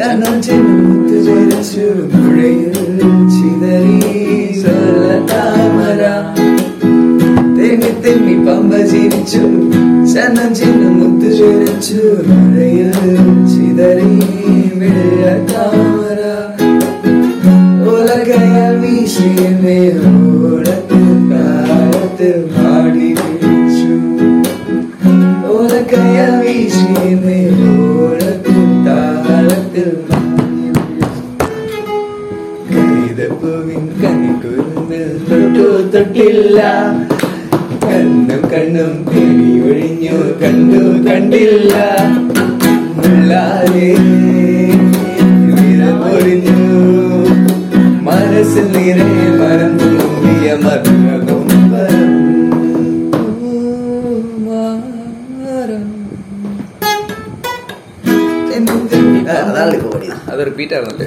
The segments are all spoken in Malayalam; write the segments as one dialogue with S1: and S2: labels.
S1: ചനം ചെന്നുത്ത് വിരച്ചു നുഴയിൽ ചിതറി താമര തെന്നി തെന്നി പമ്പ ചിരിച്ചു ചനം ചെന്നു മുത്ത് വിരച്ചു നുഴയിൽ ചിതറി വെള്ള താമര ഉലകയാൽ വീശിയ ഓടത്തിൽ കാലത്തിൽ തൊട്ടില്ല കണ്ണും കണ്ണും തേടി ഒഴിഞ്ഞു കണ്ടു കണ്ടില്ല. വിരമൊഴിഞ്ഞു മനസ്സിൽ നിറയെ മറന്നു മൂടിയ മധുരകൊമ്പരം അതാണ് അതൊരു അത്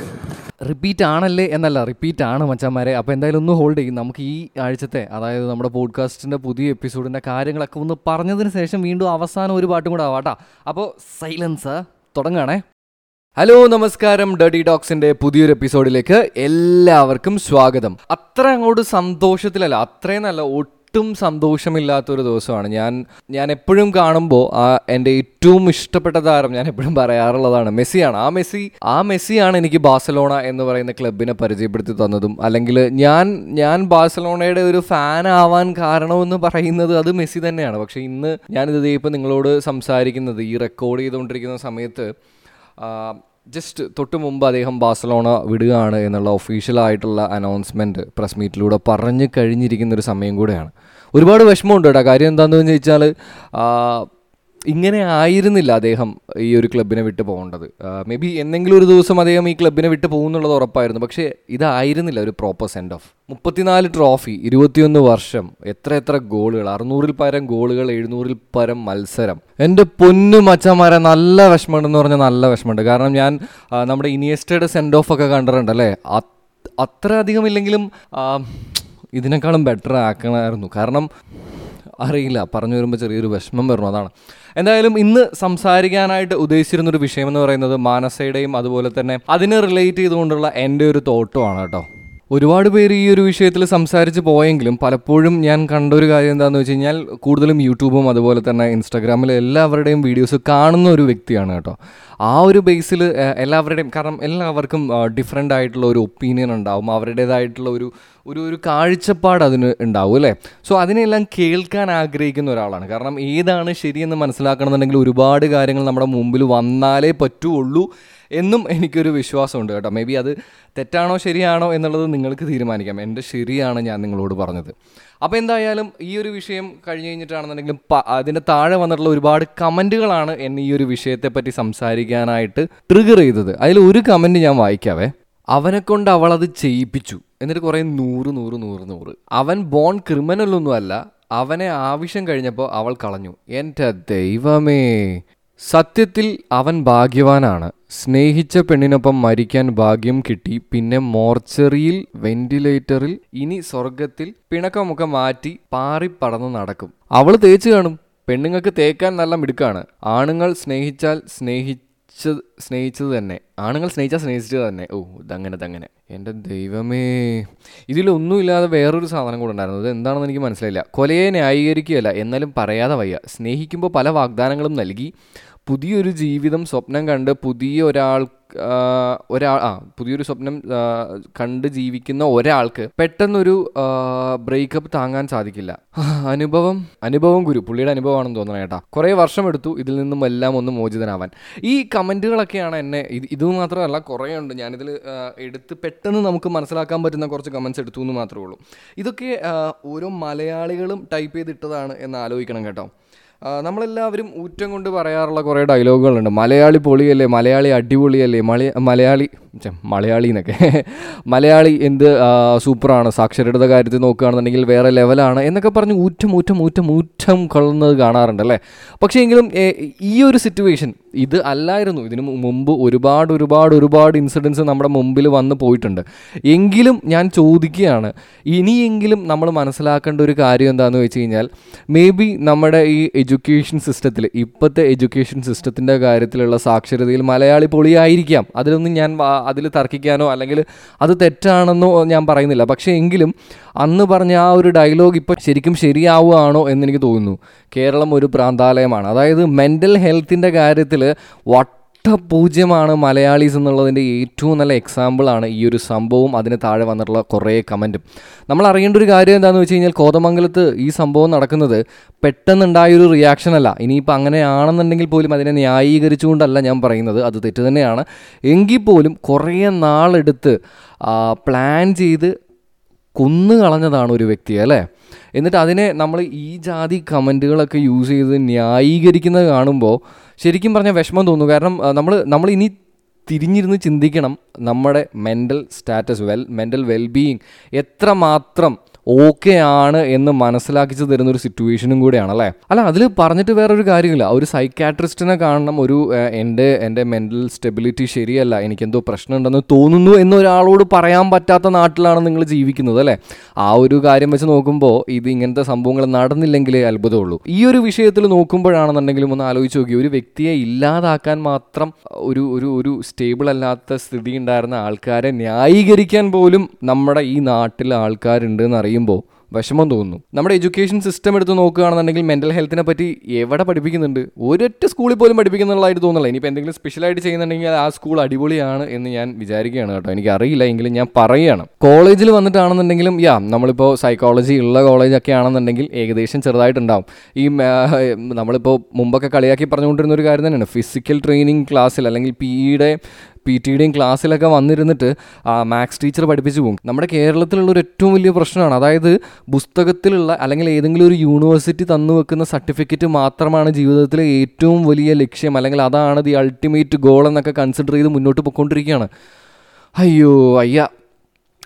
S1: റിപ്പീറ്റ്
S2: ആണല്ലേ എന്നല്ല റിപ്പീറ്റ് ആണ് മച്ചന്മാരെ. അപ്പോൾ എന്തായാലും ഒന്ന് ഹോൾഡ് ചെയ്യും. നമുക്ക് ഈ ആഴ്ചത്തെ അതായത് നമ്മുടെ പോഡ്കാസ്റ്റിന്റെ പുതിയ എപ്പിസോഡിന്റെ കാര്യങ്ങളൊക്കെ ഒന്ന് പറഞ്ഞതിന് ശേഷം വീണ്ടും അവസാനം ഒരു പാട്ടും കൂടെ ആവാട്ടാ. അപ്പോൾ സൈലൻസ് തുടങ്ങുകയാണേ ഹലോ നമസ്കാരം. ഡഡി ഡോക്സിന്റെ പുതിയൊരു എപ്പിസോഡിലേക്ക് എല്ലാവർക്കും സ്വാഗതം. അത്ര അങ്ങോട്ട് സന്തോഷത്തിലല്ല അത്രയും നല്ല ഒട്ടും സന്തോഷമില്ലാത്തൊരു ദിവസമാണ്. ഞാൻ ഞാൻ എപ്പോഴും കാണുമ്പോൾ ആ എന്റെ ഏറ്റവും ഇഷ്ടപ്പെട്ട താരം ഞാൻ എപ്പോഴും പറയാറുള്ളതാണ് മെസ്സിയാണ്. ആ മെസ്സി ആ മെസ്സിയാണ് എനിക്ക് ബാഴ്സലോണ എന്ന് പറയുന്ന ക്ലബിനെ പരിചയപ്പെടുത്തി തന്നതും അല്ലെങ്കിൽ ഞാൻ ഞാൻ ബാഴ്സലോണയുടെ ഒരു ഫാൻ ആവാൻ കാരണമെന്ന് പറയുന്നത് അത് മെസ്സി തന്നെയാണ്. പക്ഷേ ഇന്ന് ഞാനിത് ഇപ്പോൾ നിങ്ങളോട് സംസാരിക്കുന്നത് ഈ റെക്കോർഡ് ചെയ്തുകൊണ്ടിരിക്കുന്ന സമയത്ത് ജസ്റ്റ് തൊട്ട് മുമ്പ് അദ്ദേഹം ബാഴ്സലോണ വിടുകയാണ് എന്നുള്ള ഒഫീഷ്യലായിട്ടുള്ള അനൗൺസ്മെന്റ് പ്രസ് മീറ്റിലൂടെ പറഞ്ഞു കഴിഞ്ഞിരിക്കുന്ന ഒരു സമയം കൂടെയാണ്. ഒരുപാട് വിഷമമുണ്ട് കേട്ടോ. കാര്യം എന്താണെന്ന് വെച്ചാൽ ഇങ്ങനെ ആയിരുന്നില്ല അദ്ദേഹം ഈ ഒരു ക്ലബിനെ വിട്ട് പോകേണ്ടത്. മേ ബി എന്തെങ്കിലും ഒരു ദിവസം അദ്ദേഹം ഈ ക്ലബിനെ വിട്ട് പോകുന്നുള്ളത് ഉറപ്പായിരുന്നു. പക്ഷേ ഇതായിരുന്നില്ല ഒരു പ്രോപ്പർ സെൻഡ് ഓഫ് മുപ്പത്തിനാല് ട്രോഫി ഇരുപത്തിയൊന്ന് വർഷം എത്ര എത്ര ഗോളുകൾ അറുന്നൂറിൽ പരം ഗോളുകൾ എഴുന്നൂറിൽ പരം മത്സരം. എന്റെ പൊന്നു മച്ചന്മാരെ നല്ല വിഷമമുണ്ടെന്ന് പറഞ്ഞാൽ നല്ല വിഷമമുണ്ട്. കാരണം ഞാൻ നമ്മുടെ ഇനിയസ്റ്റയുടെ സെൻഡ് ഓഫ് ഒക്കെ കണ്ടിട്ടുണ്ട് അല്ലേ? അത്- അത്ര അധികം ഇല്ലെങ്കിലും ഇതിനേക്കാളും ബെറ്റർ ആക്കണമായിരുന്നു. കാരണം അറിയില്ല പറഞ്ഞു വരുമ്പോൾ ചെറിയൊരു വിഷമം വരണം അതാണ്. എന്തായാലും ഇന്ന് സംസാരിക്കാനായിട്ട് ഉദ്ദേശിച്ചിരുന്നൊരു വിഷയം എന്ന് പറയുന്നത് മാനസയുടെയും അതുപോലെ തന്നെ അതിനെ റിലേറ്റ് ചെയ്തുകൊണ്ടുള്ള എന്റെ ഒരു തോട്ടമാണ് കേട്ടോ. ഒരുപാട് പേര് ഈ ഒരു വിഷയത്തിൽ സംസാരിച്ച് പോയെങ്കിലും പലപ്പോഴും ഞാൻ കണ്ട ഒരു കാര്യം എന്താണെന്ന് വെച്ച് കഴിഞ്ഞാൽ കൂടുതലും യൂട്യൂബും അതുപോലെ തന്നെ ഇൻസ്റ്റാഗ്രാമിൽ എല്ലാവരുടെയും വീഡിയോസ് കാണുന്ന ഒരു വ്യക്തിയാണ് കേട്ടോ. ആ ഒരു ബേസിൽ എല്ലാവരുടെയും കാരണം എല്ലാവർക്കും ഡിഫറെന്റ് ആയിട്ടുള്ള ഒരു ഒപ്പീനിയൻ ഉണ്ടാവും. അവരുടേതായിട്ടുള്ള ഒരു ഒരു ഒരു കാഴ്ചപ്പാട് അതിന് ഉണ്ടാവും അല്ലേ? സോ അതിനെല്ലാം കേൾക്കാൻ ആഗ്രഹിക്കുന്ന ഒരാളാണ്. കാരണം ഏതാണ് ശരിയെന്ന് മനസ്സിലാക്കണമെന്നുണ്ടെങ്കിൽ ഒരുപാട് കാര്യങ്ങൾ നമ്മുടെ മുമ്പിൽ വന്നാലേ പറ്റുള്ളൂ എന്നും എനിക്കൊരു വിശ്വാസമുണ്ട് കേട്ടോ. മേ ബി അത് തെറ്റാണോ ശരിയാണോ എന്നുള്ളത് നിങ്ങൾക്ക് തീരുമാനിക്കാം. എന്റെ ശരിയാണ് ഞാൻ നിങ്ങളോട് പറഞ്ഞത്. അപ്പോൾ എന്തായാലും ഈ ഒരു വിഷയം കഴിഞ്ഞ് കഴിഞ്ഞിട്ടാണെന്നുണ്ടെങ്കിലും അതിന്റെ താഴെ വന്നിട്ടുള്ള ഒരുപാട് കമന്റുകളാണ് എന്നെ ഈ ഒരു വിഷയത്തെ പറ്റി സംസാരിക്കാനായിട്ട് ട്രിഗർ ചെയ്തത്. അതിൽ ഒരു കമന്റ് ഞാൻ വായിക്കാവേ. അവനെ കൊണ്ട് അവൾ അത് ചെയ്യിപ്പിച്ചു. എന്നിട്ട് കുറേ നൂറ് നൂറ് നൂറ് നൂറ്. അവൻ ബോൺ ക്രിമിനലൊന്നുമല്ല അവനെ ആവശ്യം കഴിഞ്ഞപ്പോൾ അവൾ കളഞ്ഞു. എന്റെ ദൈവമേ. സത്യത്തിൽ അവൻ ഭാഗ്യവാനാണ്. സ്നേഹിച്ച പെണ്ണിനൊപ്പം മരിക്കാൻ ഭാഗ്യം കിട്ടി. പിന്നെ മോർച്ചറിയിൽ വെന്റിലേറ്ററിൽ ഇനി സ്വർഗത്തിൽ പിണക്കമൊക്കെ മാറ്റി പാറിപ്പടന്ന് നടക്കും. അവൾ തേച്ച് കാണും. പെണ്ണുങ്ങൾക്ക് തേക്കാൻ നല്ല മിടുക്കാണ്. ആണുങ്ങൾ സ്നേഹിച്ചാൽ സ്നേഹിച്ചത് സ്നേഹിച്ചത് തന്നെ. ആണുങ്ങൾ സ്നേഹിച്ചാൽ സ്നേഹിച്ചത് തന്നെ. ഓ ഇതങ്ങനെ ഇതങ്ങനെ. എന്റെ ദൈവമേ. ഇതിലൊന്നുമില്ലാതെ വേറൊരു സാധനം കൂടെ ഉണ്ടായിരുന്നു. ഇത് എന്താണെന്ന് എനിക്ക് മനസ്സിലായില്ല. കൊലയെ ന്യായീകരിക്കുകയല്ല. എന്നാലും പറയാതെ വയ്യ. സ്നേഹിക്കുമ്പോൾ പല വാഗ്ദാനങ്ങളും നൽകി. പുതിയൊരു ജീവിതം സ്വപ്നം കണ്ട് പുതിയ ഒരാൾ ഒരാൾ ആ പുതിയൊരു സ്വപ്നം കണ്ട് ജീവിക്കുന്ന ഒരാൾക്ക് പെട്ടെന്നൊരു ബ്രേക്കപ്പ് താങ്ങാൻ സാധിക്കില്ല. അനുഭവം അനുഭവം ഗുരു പുള്ളിയുടെ അനുഭവമാണെന്ന് തോന്നണം കേട്ടാ. കുറേ വർഷം എടുത്തു ഇതിൽ നിന്നും എല്ലാം ഒന്ന് മോചിതനാവാൻ. ഈ കമന്റുകളൊക്കെയാണ് എന്നെ ഇത് ഇത് മാത്രമല്ല കുറേ ഉണ്ട്. ഞാനിതിൽ എടുത്ത് പെട്ടെന്ന് നമുക്ക് മനസ്സിലാക്കാൻ പറ്റുന്ന കുറച്ച് കമൻസ് എടുത്തു എന്ന് മാത്രമേ ഉള്ളൂ. ഇതൊക്കെ ഓരോ മലയാളികളും ടൈപ്പ് ചെയ്തിട്ടതാണ് എന്ന് ആലോചിക്കണം കേട്ടോ. നമ്മളെല്ലാവരും ഊറ്റം കൊണ്ട് പറയാറുള്ള കുറേ ഡയലോഗുകളുണ്ട്. മലയാളി പൊളിയല്ലേ മലയാളി അടിപൊളിയല്ലേ മലയ മലയാളി മലയാളി എന്നൊക്കെ. മലയാളി എന്ത് സൂപ്പറാണ്. സാക്ഷരതയുടെ കാര്യത്തിൽ നോക്കുകയാണെന്നുണ്ടെങ്കിൽ വേറെ ലെവലാണ് എന്നൊക്കെ പറഞ്ഞ് ഊറ്റം ഊറ്റം ഊറ്റം ഊറ്റം കൊള്ളുന്നത് കാണാറുണ്ട് അല്ലേ പക്ഷേ എങ്കിലും ഈ ഒരു സിറ്റുവേഷൻ ഇത് അല്ലായിരുന്നു. ഇതിന് മുമ്പ് ഒരുപാട് ഒരുപാട് ഒരുപാട് ഇൻസിഡൻസ് നമ്മുടെ മുമ്പിൽ വന്ന് പോയിട്ടുണ്ട്. എങ്കിലും ഞാൻ ചോദിക്കുകയാണ് ഇനിയെങ്കിലും നമ്മൾ മനസ്സിലാക്കേണ്ട ഒരു കാര്യം എന്താണെന്ന് വെച്ച് കഴിഞ്ഞാൽ മേ ബി നമ്മുടെ ഈ എഡ്യൂക്കേഷൻ സിസ്റ്റത്തിൽ ഇപ്പോഴത്തെ എഡ്യൂക്കേഷൻ സിസ്റ്റത്തിന്റെ കാര്യത്തിലുള്ള സാക്ഷരതയിൽ മലയാളി പൊളിയായിരിക്കാം. അതിലൊന്നും ഞാൻ അതിൽ തർക്കിക്കാനോ അല്ലെങ്കിൽ അത് തെറ്റാണെന്നോ ഞാൻ പറയുന്നില്ല. പക്ഷേ എങ്കിലും അന്ന് പറഞ്ഞ ആ ഒരു ഡയലോഗ് ഇപ്പോൾ ശരിക്കും ശരിയാവുകയാണോ എന്നെനിക്ക് തോന്നുന്നു. കേരളം ഒരു പ്രാന്താലയമാണ്. അതായത് മെന്റൽ ഹെൽത്തിന്റെ കാര്യത്തിൽ വട്ടപൂജ്യമാണ് മലയാളീസ് എന്നുള്ളതിന്റെ ഏറ്റവും നല്ല എക്സാമ്പിളാണ് ഈ ഒരു സംഭവം. അതിന് താഴെ വന്നിട്ടുള്ള കുറേ കമന്റും. നമ്മൾ അറിയേണ്ട ഒരു കാര്യം എന്താണെന്ന് വെച്ച് കഴിഞ്ഞാൽ കോതമംഗലത്ത് ഈ സംഭവം നടക്കുന്നത് പെട്ടെന്നുണ്ടായൊരു റിയാക്ഷൻ അല്ല. ഇനിയിപ്പോൾ അങ്ങനെയാണെന്നുണ്ടെങ്കിൽ പോലും അതിനെ ന്യായീകരിച്ചുകൊണ്ടല്ല ഞാൻ പറയുന്നത്. അത് തെറ്റ് തന്നെയാണ്. എങ്കിൽ പോലും കുറേ നാളെടുത്ത് പ്ലാൻ ചെയ്ത് കൊന്നു കളഞ്ഞതാണ് ഒരു വ്യക്തിയെ അല്ലേ? എന്നിട്ട് അതിനെ നമ്മൾ ഈ ജാതി കമന്റുകളൊക്കെ യൂസ് ചെയ്ത് ന്യായീകരിക്കുന്നത് കാണുമ്പോൾ ശരിക്കും പറഞ്ഞാൽ വിഷമം തോന്നുന്നു കാരണം നമ്മൾ നമ്മൾ ഇനി തിരിഞ്ഞിരുന്ന് ചിന്തിക്കണം നമ്മുടെ mental status well mental wellbeing എത്രമാത്രം ഓക്കെ ആണ് എന്ന് മനസ്സിലാക്കിച്ച് തരുന്ന ഒരു സിറ്റുവേഷനും കൂടെയാണ് അല്ലേ? അല്ല അതിൽ പറഞ്ഞിട്ട് വേറൊരു കാര്യമില്ല. ഒരു സൈക്കാട്രിസ്റ്റിനെ കാണണം ഒരു എന്റെ എന്റെ മെന്റൽ സ്റ്റെബിലിറ്റി ശരിയല്ല എനിക്കെന്തോ പ്രശ്നമുണ്ടെന്ന് തോന്നുന്നു എന്നൊരാളോട് പറയാൻ പറ്റാത്ത നാട്ടിലാണ് നിങ്ങൾ ജീവിക്കുന്നത് അല്ലേ? ആ ഒരു കാര്യം വെച്ച് നോക്കുമ്പോൾ ഇത് ഇങ്ങനത്തെ സംഭവങ്ങൾ നടന്നില്ലെങ്കിലേ അത്ഭുതമുള്ളൂ. ഈ ഒരു വിഷയത്തിൽ നോക്കുമ്പോഴാണെന്നുണ്ടെങ്കിലും ഒന്ന് ആലോചിച്ച് നോക്കി ഒരു വ്യക്തിയെ ഇല്ലാതാക്കാൻ മാത്രം ഒരു ഒരു ഒരു സ്റ്റേബിൾ അല്ലാത്ത സ്ഥിതി ഉണ്ടായിരുന്ന ആൾക്കാരെ ന്യായീകരിക്കാൻ പോലും നമ്മുടെ ഈ നാട്ടിൽ ആൾക്കാരുണ്ട് എന്ന് അറിയുമ്പോൾ വിഷമം തോന്നുന്നു. നമ്മുടെ എഡ്യൂക്കേഷൻ സിസ്റ്റം എടുത്ത് നോക്കുകയാണെന്നുണ്ടെങ്കിൽ മെന്റൽ ഹെൽത്തിനെ പറ്റി എവിടെ പഠിപ്പിക്കുന്നുണ്ട്? ഒരൊറ്റ സ്കൂളിൽ പോലും പഠിപ്പിക്കുന്നുള്ളതായിട്ട് തോന്നുന്നില്ല. ഇനിയിപ്പോൾ എന്തെങ്കിലും സ്പെഷ്യലായിട്ട് ചെയ്യുന്നുണ്ടെങ്കിൽ ആ സ്കൂൾ അടിപൊളിയാണ് എന്ന് ഞാൻ വിചാരിക്കുകയാണ് കേട്ടോ. എനിക്ക് അറിയില്ല. എങ്കിലും ഞാൻ പറയുകയാണ്. കോളേജിൽ വന്നിട്ടാണെന്നുണ്ടെങ്കിലും യാ നമ്മളിപ്പോൾ സൈക്കോളജി ഉള്ള കോളേജൊക്കെ ആണെന്നുണ്ടെങ്കിൽ ഏകദേശം ചെറുതായിട്ടുണ്ടാവും. ഈ നമ്മളിപ്പോൾ മുമ്പൊക്കെ കളിയാക്കി പറഞ്ഞുകൊണ്ടിരുന്ന ഒരു കാര്യം തന്നെയാണ്. ഫിസിക്കൽ ട്രെയിനിങ് ക്ലാസ്സിൽ അല്ലെങ്കിൽ പി ഇയുടെ പി ടിയുടെയും ക്ലാസ്സിലൊക്കെ വന്നിരുന്നിട്ട് മാത്സ് ടീച്ചർ പഠിപ്പിച്ചു പോകും. നമ്മുടെ കേരളത്തിലുള്ള ഒരു ഏറ്റവും വലിയ പ്രശ്നമാണ്. അതായത് പുസ്തകത്തിലുള്ള അല്ലെങ്കിൽ ഏതെങ്കിലും ഒരു യൂണിവേഴ്സിറ്റി തന്നു വെക്കുന്ന സർട്ടിഫിക്കറ്റ് മാത്രമാണ് ജീവിതത്തിലെ ഏറ്റവും വലിയ ലക്ഷ്യം. അല്ലെങ്കിൽ അതാണ് ദി അൾട്ടിമേറ്റ് ഗോൾ എന്നൊക്കെ കൺസിഡർ ചെയ്ത് മുന്നോട്ട് പോയിക്കൊണ്ടിരിക്കുകയാണ്. അയ്യോ അയ്യ.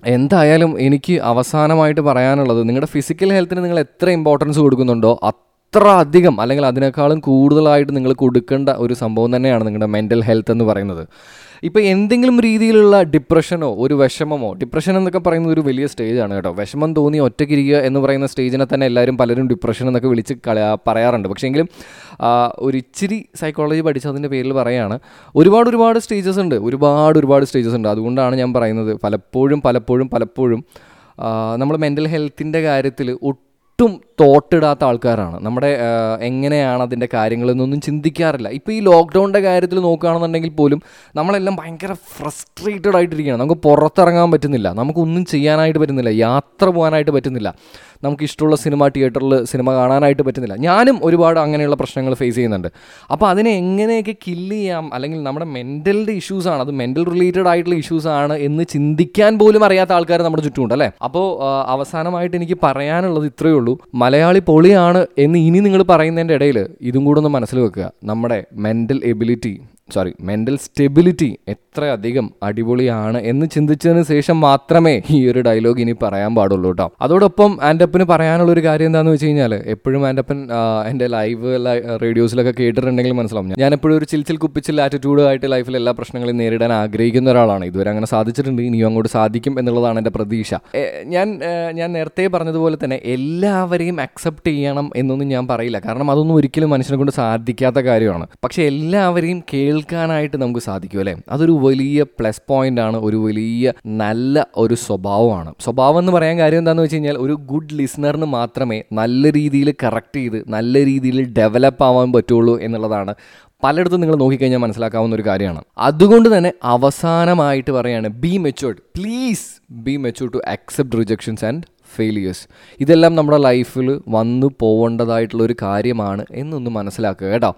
S2: എന്തായാലും എനിക്ക് അവസാനമായിട്ട് പറയാനുള്ളത് നിങ്ങളുടെ ഫിസിക്കൽ ഹെൽത്തിന് നിങ്ങൾ എത്ര ഇമ്പോർട്ടൻസ് കൊടുക്കുന്നുണ്ടോ അത്ര അധികം അല്ലെങ്കിൽ അതിനേക്കാളും കൂടുതലായിട്ട് നിങ്ങൾ കൊടുക്കേണ്ട ഒരു സംഭവം തന്നെയാണ് നിങ്ങളുടെ മെന്റൽ ഹെൽത്ത് എന്ന് പറയുന്നത്. ഇപ്പോൾ എന്തെങ്കിലും രീതിയിലുള്ള ഡിപ്രഷനോ ഒരു വിഷമമോ ഡിപ്രഷൻ എന്നൊക്കെ പറയുന്നത് ഒരു വലിയ സ്റ്റേജാണ് കേട്ടോ. വിഷമം തോന്നി ഒറ്റക്കിരിക്കുക എന്ന് പറയുന്ന സ്റ്റേജിനെ തന്നെ എല്ലാവരും പലരും ഡിപ്രഷൻ എന്നൊക്കെ വിളിച്ച് പറയാറുണ്ട്. പക്ഷേ എങ്കിലും ഒരു ഇച്ചിരി സൈക്കോളജി പഠിച്ചതിന്റെ പേരിൽ പറയുകയാണ് ഒരുപാട് ഒരുപാട് സ്റ്റേജസ് ഉണ്ട്. ഒരുപാട് ഒരുപാട് സ്റ്റേജസ് ഉണ്ട്. അതുകൊണ്ടാണ് ഞാൻ പറയുന്നത് പലപ്പോഴും പലപ്പോഴും പലപ്പോഴും നമ്മൾ മെന്റൽ ഹെൽത്തിന്റെ കാര്യത്തിൽ ഒട്ടും തോട്ടിടാത്ത ആൾക്കാരാണ്. നമ്മുടെ എങ്ങനെയാണ് അതിന്റെ കാര്യങ്ങളെന്നൊന്നും ചിന്തിക്കാറില്ല. ഇപ്പോൾ ഈ ലോക്ക്ഡൗണിന്റെ കാര്യത്തിൽ നോക്കുകയാണെന്നുണ്ടെങ്കിൽ പോലും നമ്മളെല്ലാം ഭയങ്കര ഫ്രസ്ട്രേറ്റഡ് ആയിട്ടിരിക്കുകയാണ്. നമുക്ക് പുറത്തിറങ്ങാൻ പറ്റുന്നില്ല. നമുക്കൊന്നും ചെയ്യാനായിട്ട് പറ്റുന്നില്ല. യാത്ര പോകാനായിട്ട് പറ്റുന്നില്ല. നമുക്ക് ഇഷ്ടമുള്ള സിനിമ തിയേറ്ററിൽ സിനിമ കാണാനായിട്ട് പറ്റുന്നില്ല. ഞാനും ഒരുപാട് അങ്ങനെയുള്ള പ്രശ്നങ്ങൾ ഫേസ് ചെയ്യുന്നുണ്ട്. അപ്പോൾ അതിനെ എങ്ങനെയൊക്കെ കില്ല് ചെയ്യാം? അല്ലെങ്കിൽ നമ്മുടെ മെന്റലിന്റെ ഇഷ്യൂസാണ് അത് മെന്റൽ റിലേറ്റഡ് ആയിട്ടുള്ള ഇഷ്യൂസ് ആണ് എന്ന് ചിന്തിക്കാൻ പോലും അറിയാത്ത ആൾക്കാർ നമ്മുടെ ചുറ്റുമുണ്ട് അല്ലേ? അപ്പോൾ അവസാനമായിട്ട് എനിക്ക് പറയാനുള്ളത് ഇത്രയേ ഉള്ളൂ. മലയാളി പൊളിയാണ് എന്ന് ഇനി നിങ്ങൾ പറയുന്നതിന്റെ ഇടയിൽ ഇതും കൂടെ ഒന്ന് മനസ്സിൽ വെക്കുക. നമ്മുടെ mental ability sorry mental stability എത്ര അധികം അടിപൊളിയാണ് എന്ന് ചിന്തിച്ചതിന് ശേഷം മാത്രമേ ഈ ഒരു ഡയലോഗ് ഇനി പറയാൻ പാടുള്ളൂ കേട്ടോ അതോടൊപ്പം ആൻഡപ്പിന് പറയാനുള്ള ഒരു കാര്യം എന്താണെന്ന് വെച്ച് കഴിഞ്ഞാൽ എപ്പോഴും ആൻഡപ്പൻ എന്റെ ലൈവ് റേഡിയോസിലൊക്കെ കേട്ടിട്ടുണ്ടെങ്കിൽ മനസ്സിലാവും. ഞാൻ എപ്പോഴും ഒരു ചിൽച്ചിൽ കുപ്പിച്ചിൽ ആറ്റിറ്റ്യൂഡ് ആയിട്ട് ലൈഫിൽ എല്ലാ പ്രശ്നങ്ങളെയും നേരിടാൻ ആഗ്രഹിക്കുന്ന ഒരാളാണ്. ഇതുവരെ അങ്ങനെ സാധിച്ചിട്ടുണ്ട്. ഇനിയും അങ്ങോട്ട് സാധിക്കും എന്നുള്ളതാണ് എന്റെ പ്രതീക്ഷ. ഞാൻ ഞാൻ നേരത്തെ പറഞ്ഞതുപോലെ തന്നെ എല്ലാവരെയും അക്സെപ്റ്റ് ചെയ്യണം എന്നൊന്നും ഞാൻ പറയില്ല. കാരണം അതൊന്നും ഒരിക്കലും മനുഷ്യനെ കൊണ്ട് സാധിക്കാത്ത കാര്യമാണ്. പക്ഷേ എല്ലാവരെയും കേൾക്കാനായിട്ട് നമുക്ക് സാധിക്കും അല്ലേ? അതൊരു വലിയ പ്ലസ് പോയിന്റ് ആണ് ഒരു വലിയ നല്ല ഒരു സ്വഭാവമാണ്. സ്വഭാവം എന്ന് പറയാൻ കാര്യം എന്താണെന്ന് വെച്ച് കഴിഞ്ഞാൽ ഒരു ഗുഡ് ലിസണറിന് മാത്രമേ നല്ല രീതിയിൽ കറക്റ്റ് ചെയ്ത് നല്ല രീതിയിൽ ഡെവലപ്പ് ആവാൻ പറ്റുള്ളൂ എന്നുള്ളതാണ് പലയിടത്തും നിങ്ങൾ നോക്കിക്കഴിഞ്ഞാൽ മനസ്സിലാക്കാവുന്ന ഒരു കാര്യമാണ്. അതുകൊണ്ട് തന്നെ അവസാനമായിട്ട് പറയാണ് be matured please be matured to accept rejections and failures ഇതെല്ലാം നമ്മുടെ ലൈഫിൽ വന്നു പോവേണ്ടതായിട്ടുള്ള ഒരു കാര്യമാണ് എന്നൊന്ന് മനസ്സിലാക്കുക കേട്ടോ.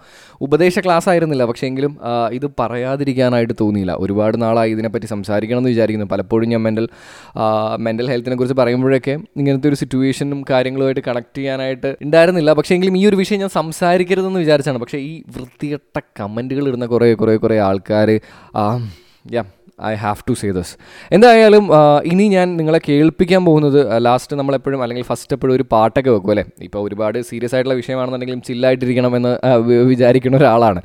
S2: ഉപദേശ ക്ലാസ് ആയിരുന്നില്ല പക്ഷേ എങ്കിലും ഇത് പറയാതിരിക്കാനായിട്ട് തോന്നിയില്ല. ഒരുപാട് നാളായി ഇതിനെപ്പറ്റി സംസാരിക്കണം എന്ന് വിചാരിക്കുന്നു. പലപ്പോഴും ഞാൻ മെന്റൽ മെന്റൽ ഹെൽത്തിനെ കുറിച്ച് പറയുമ്പോഴൊക്കെ ഇങ്ങനത്തെ ഒരു സിറ്റുവേഷനും കാര്യങ്ങളുമായിട്ട് കണക്ട് ചെയ്യാനായിട്ട് ഉണ്ടായിരുന്നില്ല. പക്ഷേ എങ്കിലും ഈ ഒരു വിഷയം ഞാൻ സംസാരിക്കരുതെന്ന് വിചാരിച്ചാണ്. പക്ഷേ ഈ വൃത്തികെട്ട കമന്റുകൾ ഇടുന്ന കുറേ കുറേ കുറേ ആൾക്കാർ yeah I have to say this എന്തായാലും ഇനി ഞാൻ നിങ്ങളെ കേൾപ്പിക്കാൻ പോകുന്നത് ലാസ്റ്റ് നമ്മളെപ്പോഴും അല്ലെങ്കിൽ ഫസ്റ്റ് എപ്പോഴും ഒരു പാട്ടൊക്കെ വെക്കും അല്ലേ? ഇപ്പോൾ ഒരുപാട് സീരിയസ് ആയിട്ടുള്ള വിഷയമാണെന്നുണ്ടെങ്കിലും ചില്ലായിട്ടിരിക്കണമെന്ന് വിചാരിക്കുന്ന ഒരാളാണ്.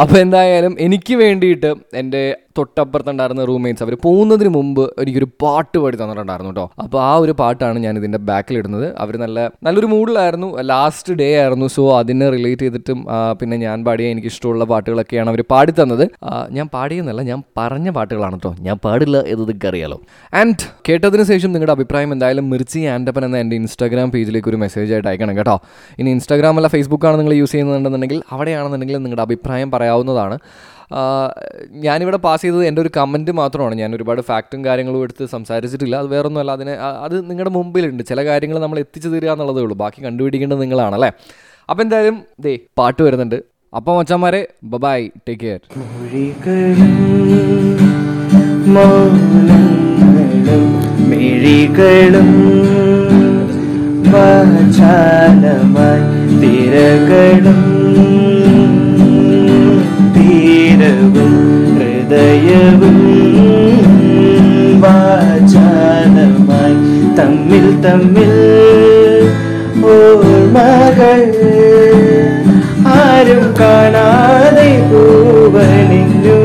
S2: അപ്പോൾ എന്തായാലും എനിക്ക് വേണ്ടിയിട്ട് എന്റെ തൊട്ടപ്പുറത്തുണ്ടായിരുന്ന റൂംമേറ്റ്സ് അവർ പോകുന്നതിന് മുമ്പ് എനിക്കൊരു പാട്ട് പാടി തന്നിട്ടുണ്ടായിരുന്നു കേട്ടോ. അപ്പോൾ ആ ഒരു പാട്ടാണ് ഞാൻ ഇതിന്റെ ബാക്കിലിടുന്നത് അവർ നല്ല നല്ലൊരു മൂഡിലായിരുന്നു ലാസ്റ്റ് ഡേ ആയിരുന്നു. സോ അതിനെ റിലേറ്റ് ചെയ്തിട്ടും പിന്നെ ഞാൻ പാടിയ എനിക്ക് ഇഷ്ടമുള്ള പാട്ടുകളൊക്കെയാണ് അവർ പാടി തന്നത്. ഞാൻ പാടിയെന്നല്ല ഞാൻ പറഞ്ഞ പാട്ടുകളാണ് കേട്ടോ. ഞാൻ പാടില്ല എന്ന് അറിയാലോ ആൻഡ് കേട്ടതിന് ശേഷം നിങ്ങളുടെ അഭിപ്രായം എന്തായാലും മിർച്ചി ആൻഡപ്പൻ എന്ന എന്റെ ഇൻസ്റ്റാഗ്രാം പേജിലേക്ക് ഒരു മെസ്സേജ് ആയിട്ട് അയക്കണം കേട്ടോ. ഇനി ഇൻസ്റ്റാഗ്രാം അല്ല ഫേസ്ബുക്കാണ് നിങ്ങൾ യൂസ് ചെയ്യുന്നുണ്ടെന്നുണ്ടെങ്കിൽ അവിടെയാണെന്നുണ്ടെങ്കിൽ നിങ്ങളുടെ അഭിപ്രായം പറയാവുന്നതാണ്. ഞാനിവിടെ പാസ് ചെയ്തത് എന്റെ ഒരു കമന്റ് മാത്രമാണ്. ഞാൻ ഒരുപാട് ഫാക്റ്റും കാര്യങ്ങളും എടുത്ത് സംസാരിച്ചിട്ടില്ല. അത് വേറൊന്നുമല്ല അതിന് അത് നിങ്ങളുടെ മുമ്പിലുണ്ട്. ചില കാര്യങ്ങൾ നമ്മൾ എത്തിച്ചു തരിക എന്നുള്ളതേ ഉള്ളൂ. ബാക്കി കണ്ടുപിടിക്കേണ്ടത് നിങ്ങളാണല്ലേ? അപ്പം എന്തായാലും ദേ പാട്ട് വരുന്നുണ്ട്. അപ്പം മച്ചന്മാരെ ബബായ് ടേക്ക് കെയർ
S1: മൊഴികളും വാചാലമായി തിരകളും തമ്മിൽ ഓർമ്മകൾ ആരും കാണാതെ പൂവണിഞ്ഞു.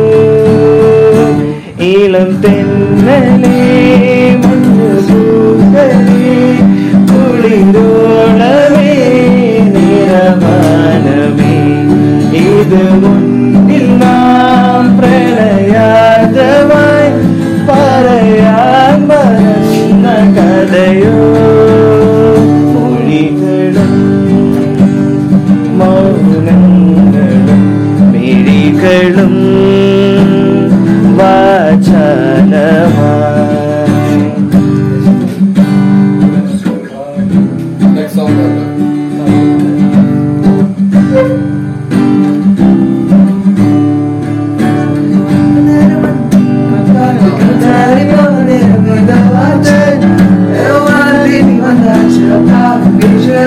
S1: ഇളം തെന്നലേ മഞ്ഞുകൂകലേ കുളിരോളമേ നിറമാനമേ. ഇത് മുന്നിൽ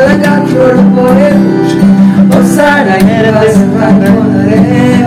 S1: Llega tu poder, osara, hierbas, para poder.